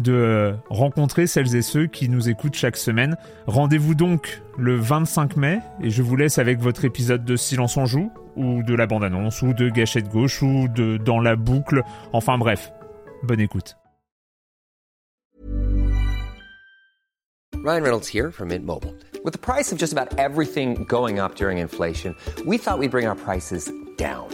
de rencontrer celles et ceux qui nous écoutent chaque semaine. Rendez-vous donc le 25 mai et je vous laisse avec votre épisode de Silence en joue ou de la bande-annonce ou de Gâchette gauche ou de Dans la boucle. Enfin bref, bonne écoute. Ryan Reynolds here from Mint Mobile. With the price of just about everything going up during inflation, we thought we'd bring our prices down.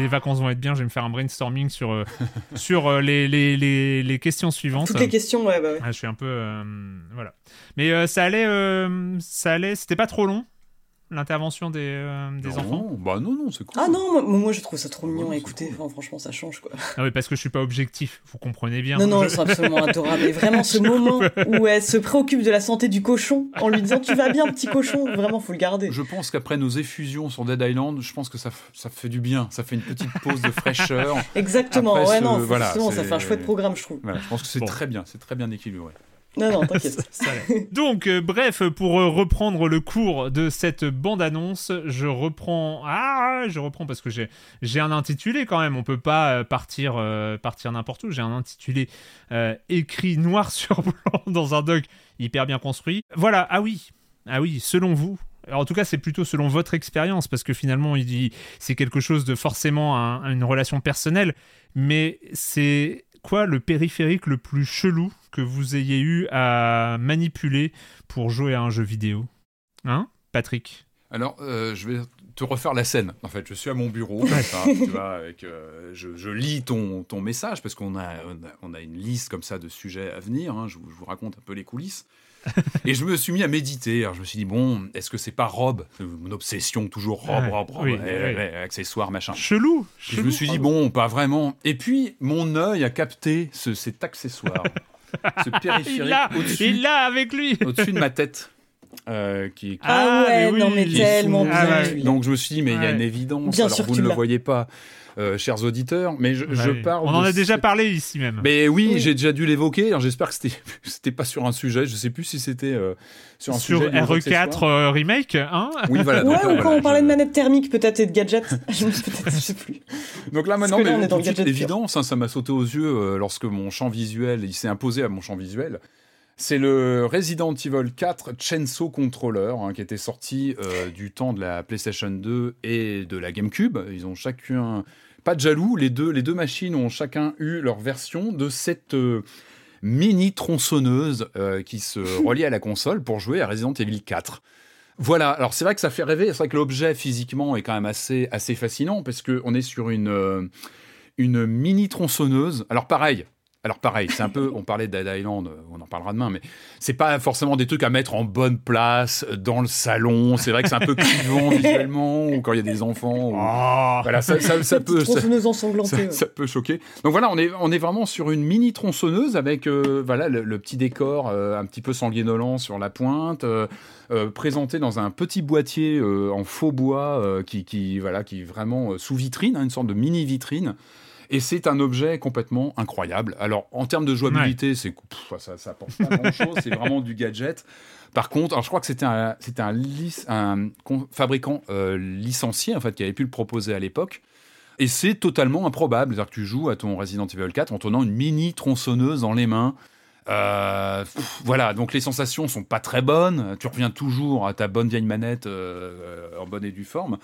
Les vacances vont être bien, je vais me faire un brainstorming sur, euh, sur euh, les, les, les, les questions suivantes. Toutes les questions, ouais, bah ouais. Ah, je suis un peu euh, voilà. Mais ça allait, ça allait. C'était pas trop long l'intervention des, euh, des Non, enfants. Bah non, non, c'est cool. Ah non, moi, moi, je trouve ça trop mignon non, à. Enfin, franchement, ça change quoi. Ah oui, parce que je suis pas objectif. Vous comprenez bien. Non, non, Je- ils sont absolument adorables. Et vraiment, ce moment où elle se préoccupe de la santé du cochon en lui disant Tu vas bien, petit cochon Vraiment, faut le garder. Je pense qu'après nos effusions sur Dead Island, je pense que ça, ça fait du bien. Ça fait une petite pause de fraîcheur. Exactement, Après ouais, ce- non, voilà, justement, ça fait un chouette programme, je trouve. Voilà, je pense que c'est Bon. très bien. C'est très bien équilibré. Non, non, t'inquiète. Donc, euh, bref, pour euh, reprendre le cours de cette bande-annonce, je reprends. Ah, je reprends parce que j'ai j'ai un intitulé quand même. On peut pas euh, partir euh, partir n'importe où. J'ai un intitulé écrit noir sur blanc dans un doc hyper bien construit. Voilà. Ah oui. Ah oui. Selon vous. Alors, en tout cas, c'est plutôt selon votre expérience, parce que finalement, il dit c'est quelque chose de forcément un- une relation personnelle, mais c'est quoi le périphérique le plus chelou que vous ayez eu à manipuler pour jouer à un jeu vidéo Hein Patrick? Alors, euh, je vais te refaire la scène. En fait, je suis à mon bureau, comme ça, tu vois, avec, euh, je, je lis ton, ton message parce qu'on a, on a, une liste comme ça de sujets à venir. hein, je, vous, je vous raconte un peu les coulisses. Et je me suis mis à méditer. Alors, je me suis dit, bon, est-ce que c'est pas robe Mon obsession, toujours robe, Ouais, robe, robe, oui, ouais, oui. ouais, accessoires, machin. Chelou, je me suis dit, bon, pas vraiment. Et puis, mon œil a capté ce, cet accessoire, ce Il périphérique l'a au-dessus Il l'a avec lui au-dessus de ma tête. Euh, qui, qui- Ah ouais, non, mais oui. tellement sont- ouais. l'as. Donc je me suis dit, mais il y a une évidence. Bien Alors sûr vous ne le voyez pas, euh, chers auditeurs, mais je, parle. On en a déjà parlé ici même. Mais oui, Oui. j'ai déjà dû l'évoquer. J'espère que c'était c'était pas sur un sujet. Je sais plus si c'était euh, sur un Sur sujet. de nos RE4 accessoires. euh, Remake, hein Oui, voilà. Ouais, donc, ou quand voilà, on parlait je- de manette thermique, peut-être, et de gadgets. je je sais plus. Donc là maintenant, que là, mais on est dans l'évidence, hein, ça m'a sauté aux yeux euh, lorsque mon champ visuel, il s'est imposé à mon champ visuel. C'est le Resident Evil 4 Chainsaw Controller hein, qui était sorti euh, du temps de la PlayStation 2 et de la GameCube. Ils ont chacun pas de jaloux, les deux, les deux machines ont chacun eu leur version de cette euh, mini tronçonneuse euh, qui se relie à la console pour jouer à Resident Evil 4. Voilà, alors c'est vrai que ça fait rêver, c'est vrai que l'objet physiquement est quand même assez, assez fascinant parce qu'on est sur une, une mini tronçonneuse. Alors pareil, alors pareil, c'est un peu, on parlait de Dead Island, euh, on en parlera demain, mais c'est pas forcément des trucs à mettre en bonne place euh, dans le salon. C'est vrai que c'est un peu clivant visuellement ou quand il y a des enfants. ou- Oh. Voilà, ça, ça, ça peut. ça- Tronçonneuse ensanglantée. ça, ouais. ça peut choquer. Donc voilà, on est, on est vraiment sur une mini tronçonneuse avec euh, voilà, le, le petit décor euh, un petit peu sanguinolent sur la pointe, euh, présenté dans un petit boîtier en faux bois qui, qui, voilà, qui est vraiment sous vitrine, hein, une sorte de mini vitrine. Et c'est un objet complètement incroyable. Alors, en termes de jouabilité, c'est ça, ça apporte pas grand-chose. c'est vraiment du gadget. Par contre, alors je crois que c'était un, un, fabricant euh, licencié en fait qui avait pu le proposer à l'époque. Et c'est totalement improbable. C'est-à-dire que tu joues à ton Resident Evil 4 en tenant une mini tronçonneuse dans les mains. Euh, pff, voilà, donc les sensations sont pas très bonnes. Tu reviens toujours à ta bonne vieille manette euh, en bonne et due forme.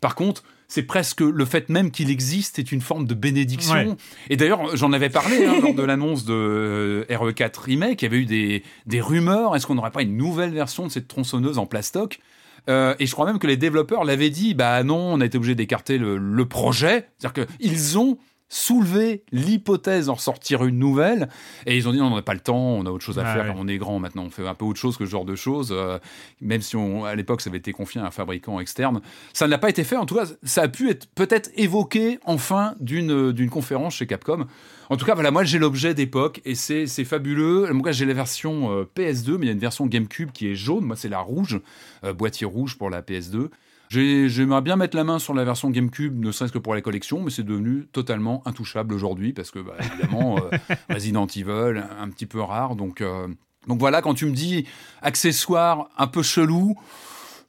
Par contre, c'est presque le fait même qu'il existe est une forme de bénédiction. Ouais. Et d'ailleurs, j'en avais parlé hein, lors de l'annonce de euh, RE4 Remake. Il y avait eu des, des rumeurs. Est-ce qu'on n'aurait pas une nouvelle version de cette tronçonneuse en plastoc? Euh, et je crois même que les développeurs l'avaient dit, bah non, on a été obligé d'écarter le, le projet. C'est-à-dire qu'ils ont soulevé l'hypothèse d'en ressortir une nouvelle, et ils ont dit non, on n'a pas le temps, on a autre chose à Ah faire, ouais. on est grand maintenant, on fait un peu autre chose que ce genre de choses, euh, même si on, à l'époque ça avait été confié à un fabricant externe. Ça n'a pas été fait, en tout cas, ça a pu être peut-être évoqué enfin d'une d'une conférence chez Capcom. En tout cas, voilà, moi j'ai l'objet d'époque et c'est c'est fabuleux. Moi, j'ai la version euh, PS2, mais il y a une version GameCube qui est jaune. Moi, c'est la rouge, euh, boîtier rouge pour la PS2. J'ai- J'aimerais bien mettre la main sur la version GameCube, ne serait-ce que pour la collection, mais c'est devenu totalement intouchable aujourd'hui parce que, bah, évidemment, euh, Resident Evil, un petit peu rare. Donc, euh, donc voilà, quand tu me dis accessoire un peu chelou,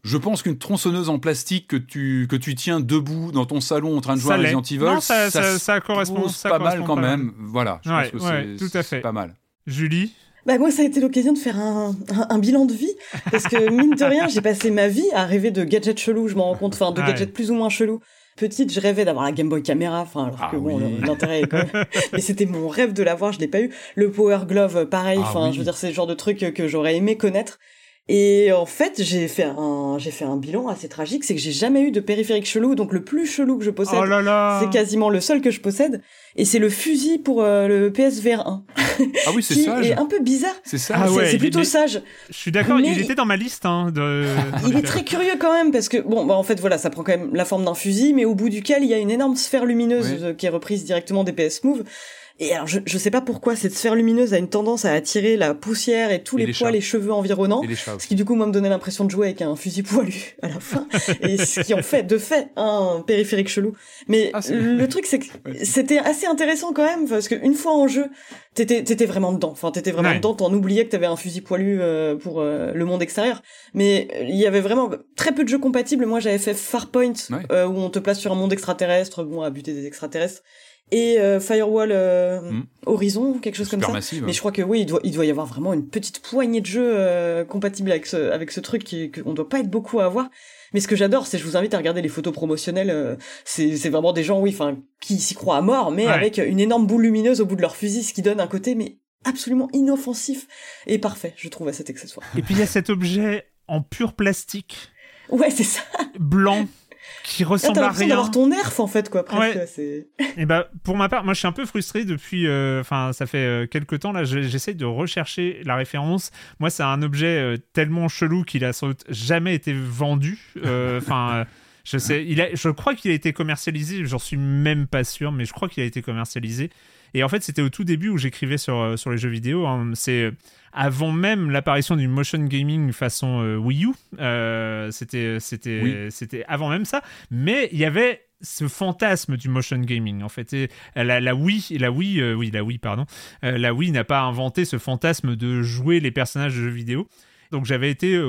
je pense qu'une tronçonneuse en plastique que tu, que tu tiens debout dans ton salon en train de jouer Ça à. Resident Evil, Non, ça- ça- se ça correspond- ça pas mal quand pas même. Voilà, je Ouais, pense que ouais, c'est tout à fait. c'est pas mal. Julie? Bah moi, ça a été l'occasion de faire un, un, un bilan de vie, parce que mine de rien, j'ai passé ma vie à rêver de gadgets chelous, je m'en rends compte, enfin de gadgets plus ou moins chelous. Petite, je rêvais d'avoir la Game Boy Caméra, enfin alors Ah que bon, oui. le- l'intérêt est quand même... Mais c'était mon rêve de l'avoir, je l'ai pas eu. Le Power Glove, pareil, Ah enfin oui. je veux dire, c'est le genre de truc que j'aurais aimé connaître. Et en fait, j'ai fait un, j'ai fait un bilan assez tragique, c'est que j'ai jamais eu de périphérique chelou, donc le plus chelou que je possède, Oh c'est quasiment le seul que je possède, et c'est le fusil pour euh, le PSVR 1, Ah oui, c'est sage. est un peu bizarre. C'est Ah sage. C'est- ouais, c'est il plutôt est- sage. Je suis d'accord, il était dans ma liste. Hein, de... Il est très curieux quand même parce que bon bah en fait voilà ça prend quand même la forme d'un fusil mais au bout duquel il y a une énorme sphère lumineuse qui est reprise directement des PS Move et alors je, je sais pas pourquoi cette sphère lumineuse a une tendance à attirer la poussière et tous Et les, les poils chats. et cheveux environnants Et les ce qui du coup moi me donnait l'impression de jouer avec un fusil poilu à la fin et ce qui en fait de fait un périphérique chelou mais Ah, le truc c'est que c'était assez intéressant quand même parce que une fois en jeu t'étais t'étais vraiment dedans enfin t'étais vraiment Ouais. dedans t'en oubliais que t'avais un fusil poilu euh, pour euh, le monde extérieur mais il y avait vraiment très peu de jeux compatibles moi j'avais fait Farpoint Ouais. euh, où on te place sur un monde extraterrestre bon à buter des extraterrestres et euh, Firewall euh, Mm. Horizon quelque chose comme ça mais je crois que oui, il doit, il doit y avoir vraiment une petite poignée de jeux euh, compatibles avec ce, avec ce truc qu'on doit pas être beaucoup à avoir. Mais ce que j'adore, c'est je vous invite à regarder les photos promotionnelles. euh, c'est, c'est vraiment des gens, oui, enfin, qui s'y croient à mort, mais Ouais. avec une énorme boule lumineuse au bout de leur fusil, ce qui donne un côté mais absolument inoffensif et parfait, je trouve, à cet accessoire. Et puis il y a cet objet en pur plastique, Ouais, c'est ça. blanc, qui ressemble à rien. d'avoir ton nerf en fait, quoi. Presque. Ouais. C'est... Et bah, pour ma part, moi je suis un peu frustré depuis. euh, Enfin, ça fait euh, quelques temps là, je- j'essaie de rechercher la référence. Moi, c'est un objet euh, tellement chelou qu'il a sans doute jamais été vendu. Euh, Enfin. je sais, il a, je crois qu'il a été commercialisé, j'en suis même pas sûr, mais je crois qu'il a été commercialisé. Et en fait, c'était au tout début où j'écrivais sur, euh, sur les jeux vidéo. hein. C'est euh, avant même l'apparition du motion gaming façon euh, Wii U. Euh, c'était, c'était, Oui. c'était avant même ça. Mais il y avait ce fantasme du motion gaming en fait. Et la, la Wii, la Wii, euh, oui, la Wii, pardon, la Wii n'a pas inventé ce fantasme de jouer les personnages de jeux vidéo. Donc j'avais été,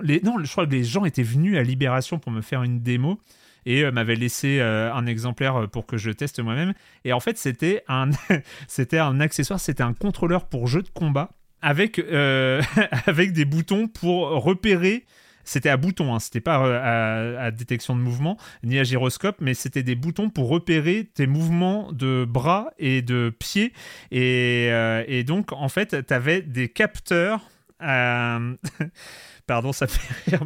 les, non, je crois que les gens étaient venus à Libération pour me faire une démo et euh, m'avaient laissé euh, un exemplaire euh, pour que je teste moi-même. Et en fait, c'était un, c'était un accessoire, c'était un contrôleur pour jeu de combat avec, avec des boutons pour repérer. C'était à bouton, hein, c'était pas à, détection de mouvement ni à gyroscope, mais c'était des boutons pour repérer tes mouvements de bras et de pieds. Et, et donc, en fait, tu avais des capteurs. Euh, Pardon, ça fait rire.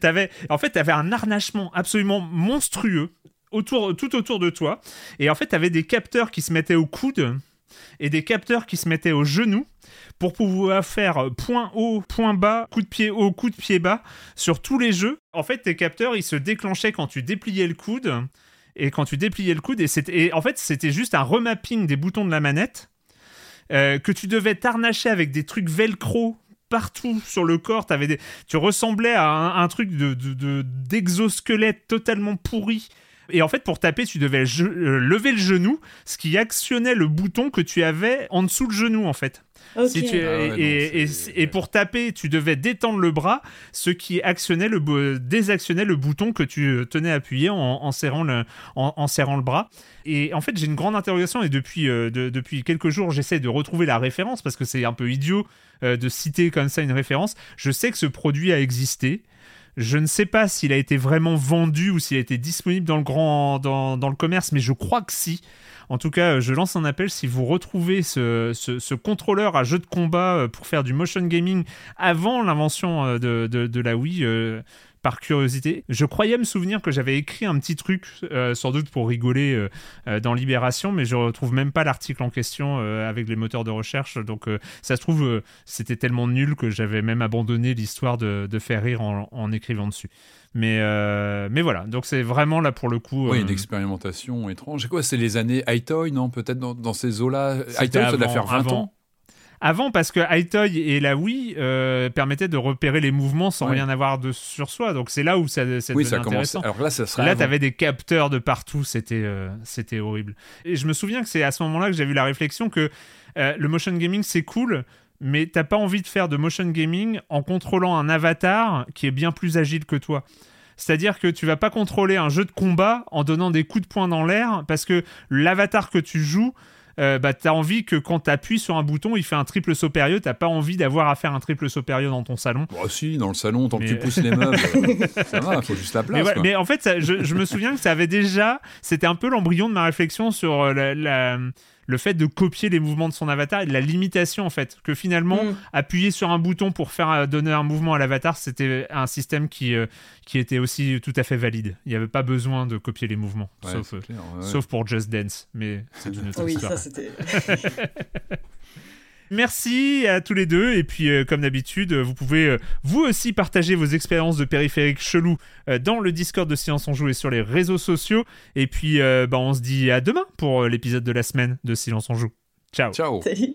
T'avais, en fait, tu avais un harnachement absolument monstrueux autour, tout autour de toi. Et en fait, tu avais des capteurs qui se mettaient au coude et des capteurs qui se mettaient au genou pour pouvoir faire point haut, point bas, coup de pied haut, coup de pied bas sur tous les jeux. En fait, tes capteurs, ils se déclenchaient quand tu dépliais le coude et quand tu dépliais le coude. Et, et en fait, c'était juste un remapping des boutons de la manette euh, que tu devais t'arnacher avec des trucs velcro partout sur le corps. T'avais des... Tu ressemblais à un, truc de, de- d'exosquelette totalement pourri Et en fait, pour taper, tu devais je- euh, lever le genou, ce qui actionnait le bouton que tu avais en dessous le genou, en fait. Ok. Si tu- Ah ouais, non, et, pour taper, tu devais détendre le bras, ce qui actionnait le, bo- désactionnait le bouton que tu tenais appuyé en, en serrant le, en, en serrant le bras. Et en fait, j'ai une grande interrogation et depuis, euh, de- depuis quelques jours, j'essaie de retrouver la référence parce que c'est un peu idiot euh, de citer comme ça une référence. Je sais que ce produit a existé. Je ne sais pas s'il a été vraiment vendu ou s'il a été disponible dans le grand dans, le commerce, mais je crois que si. En tout cas, je lance un appel si vous retrouvez ce, contrôleur à jeu de combat euh, pour faire du motion gaming avant l'invention euh, de, la Wii. euh, par curiosité, je croyais me souvenir que j'avais écrit un petit truc, euh, sans doute pour rigoler euh, euh, dans Libération, mais je retrouve même pas l'article en question avec les moteurs de recherche. Donc, ça se trouve, c'était tellement nul que j'avais même abandonné l'histoire de, de faire rire en, en écrivant dessus. Mais, euh, mais voilà, donc c'est vraiment là pour le coup. Oui, euh, une expérimentation étrange. C'est quoi? C'est les années Hightoy, non? Peut-être dans, dans ces eaux-là Hightoy, ça doit faire 20 avant. ans. Avant, parce que Hightoy et la Wii euh, permettaient de repérer les mouvements sans Ouais. rien avoir de sur soi. Donc c'est là où ça, ça Oui, ça commence. intéressant. Alors là, ça serait. Là, t'avais des capteurs de partout, c'était euh, c'était horrible. Et je me souviens que c'est à ce moment-là que j'ai eu la réflexion que euh, le motion gaming c'est cool, mais t'as pas envie de faire de motion gaming en contrôlant un avatar qui est bien plus agile que toi. C'est-à-dire que tu vas pas contrôler un jeu de combat en donnant des coups de poing dans l'air parce que l'avatar que tu joues, euh, bah, t'as envie que quand t'appuies sur un bouton, il fait un triple saut périlleux. T'as pas envie d'avoir à faire un triple saut périlleux dans ton salon. Bah si, dans le salon, tant Mais- que tu pousses les meubles, ça va, faut juste la place. Mais, voilà, quoi. mais en fait, ça- je, je me souviens que ça avait déjà. C'était un peu l'embryon de ma réflexion sur euh, la- la- le fait de copier les mouvements de son avatar et de la limitation, en fait. Que finalement, Mm. appuyer sur un bouton pour faire euh, donner un mouvement à l'avatar, c'était un système qui, euh, qui était aussi tout à fait valide. Il n'y avait pas besoin de copier les mouvements, Ouais, sauf, c'est euh, clair, ouais, ouais. sauf pour Just Dance. Mais c'est une autre Oui, histoire. ça c'était. Merci à tous les deux. Et puis, euh, comme d'habitude, vous pouvez euh, vous aussi partager vos expériences de périphériques chelous euh, dans le Discord de Silence on Joue et sur les réseaux sociaux. Et puis, euh, bah, on se dit à demain pour l'épisode de la semaine de Silence on Joue. Ciao. Ciao. Salut.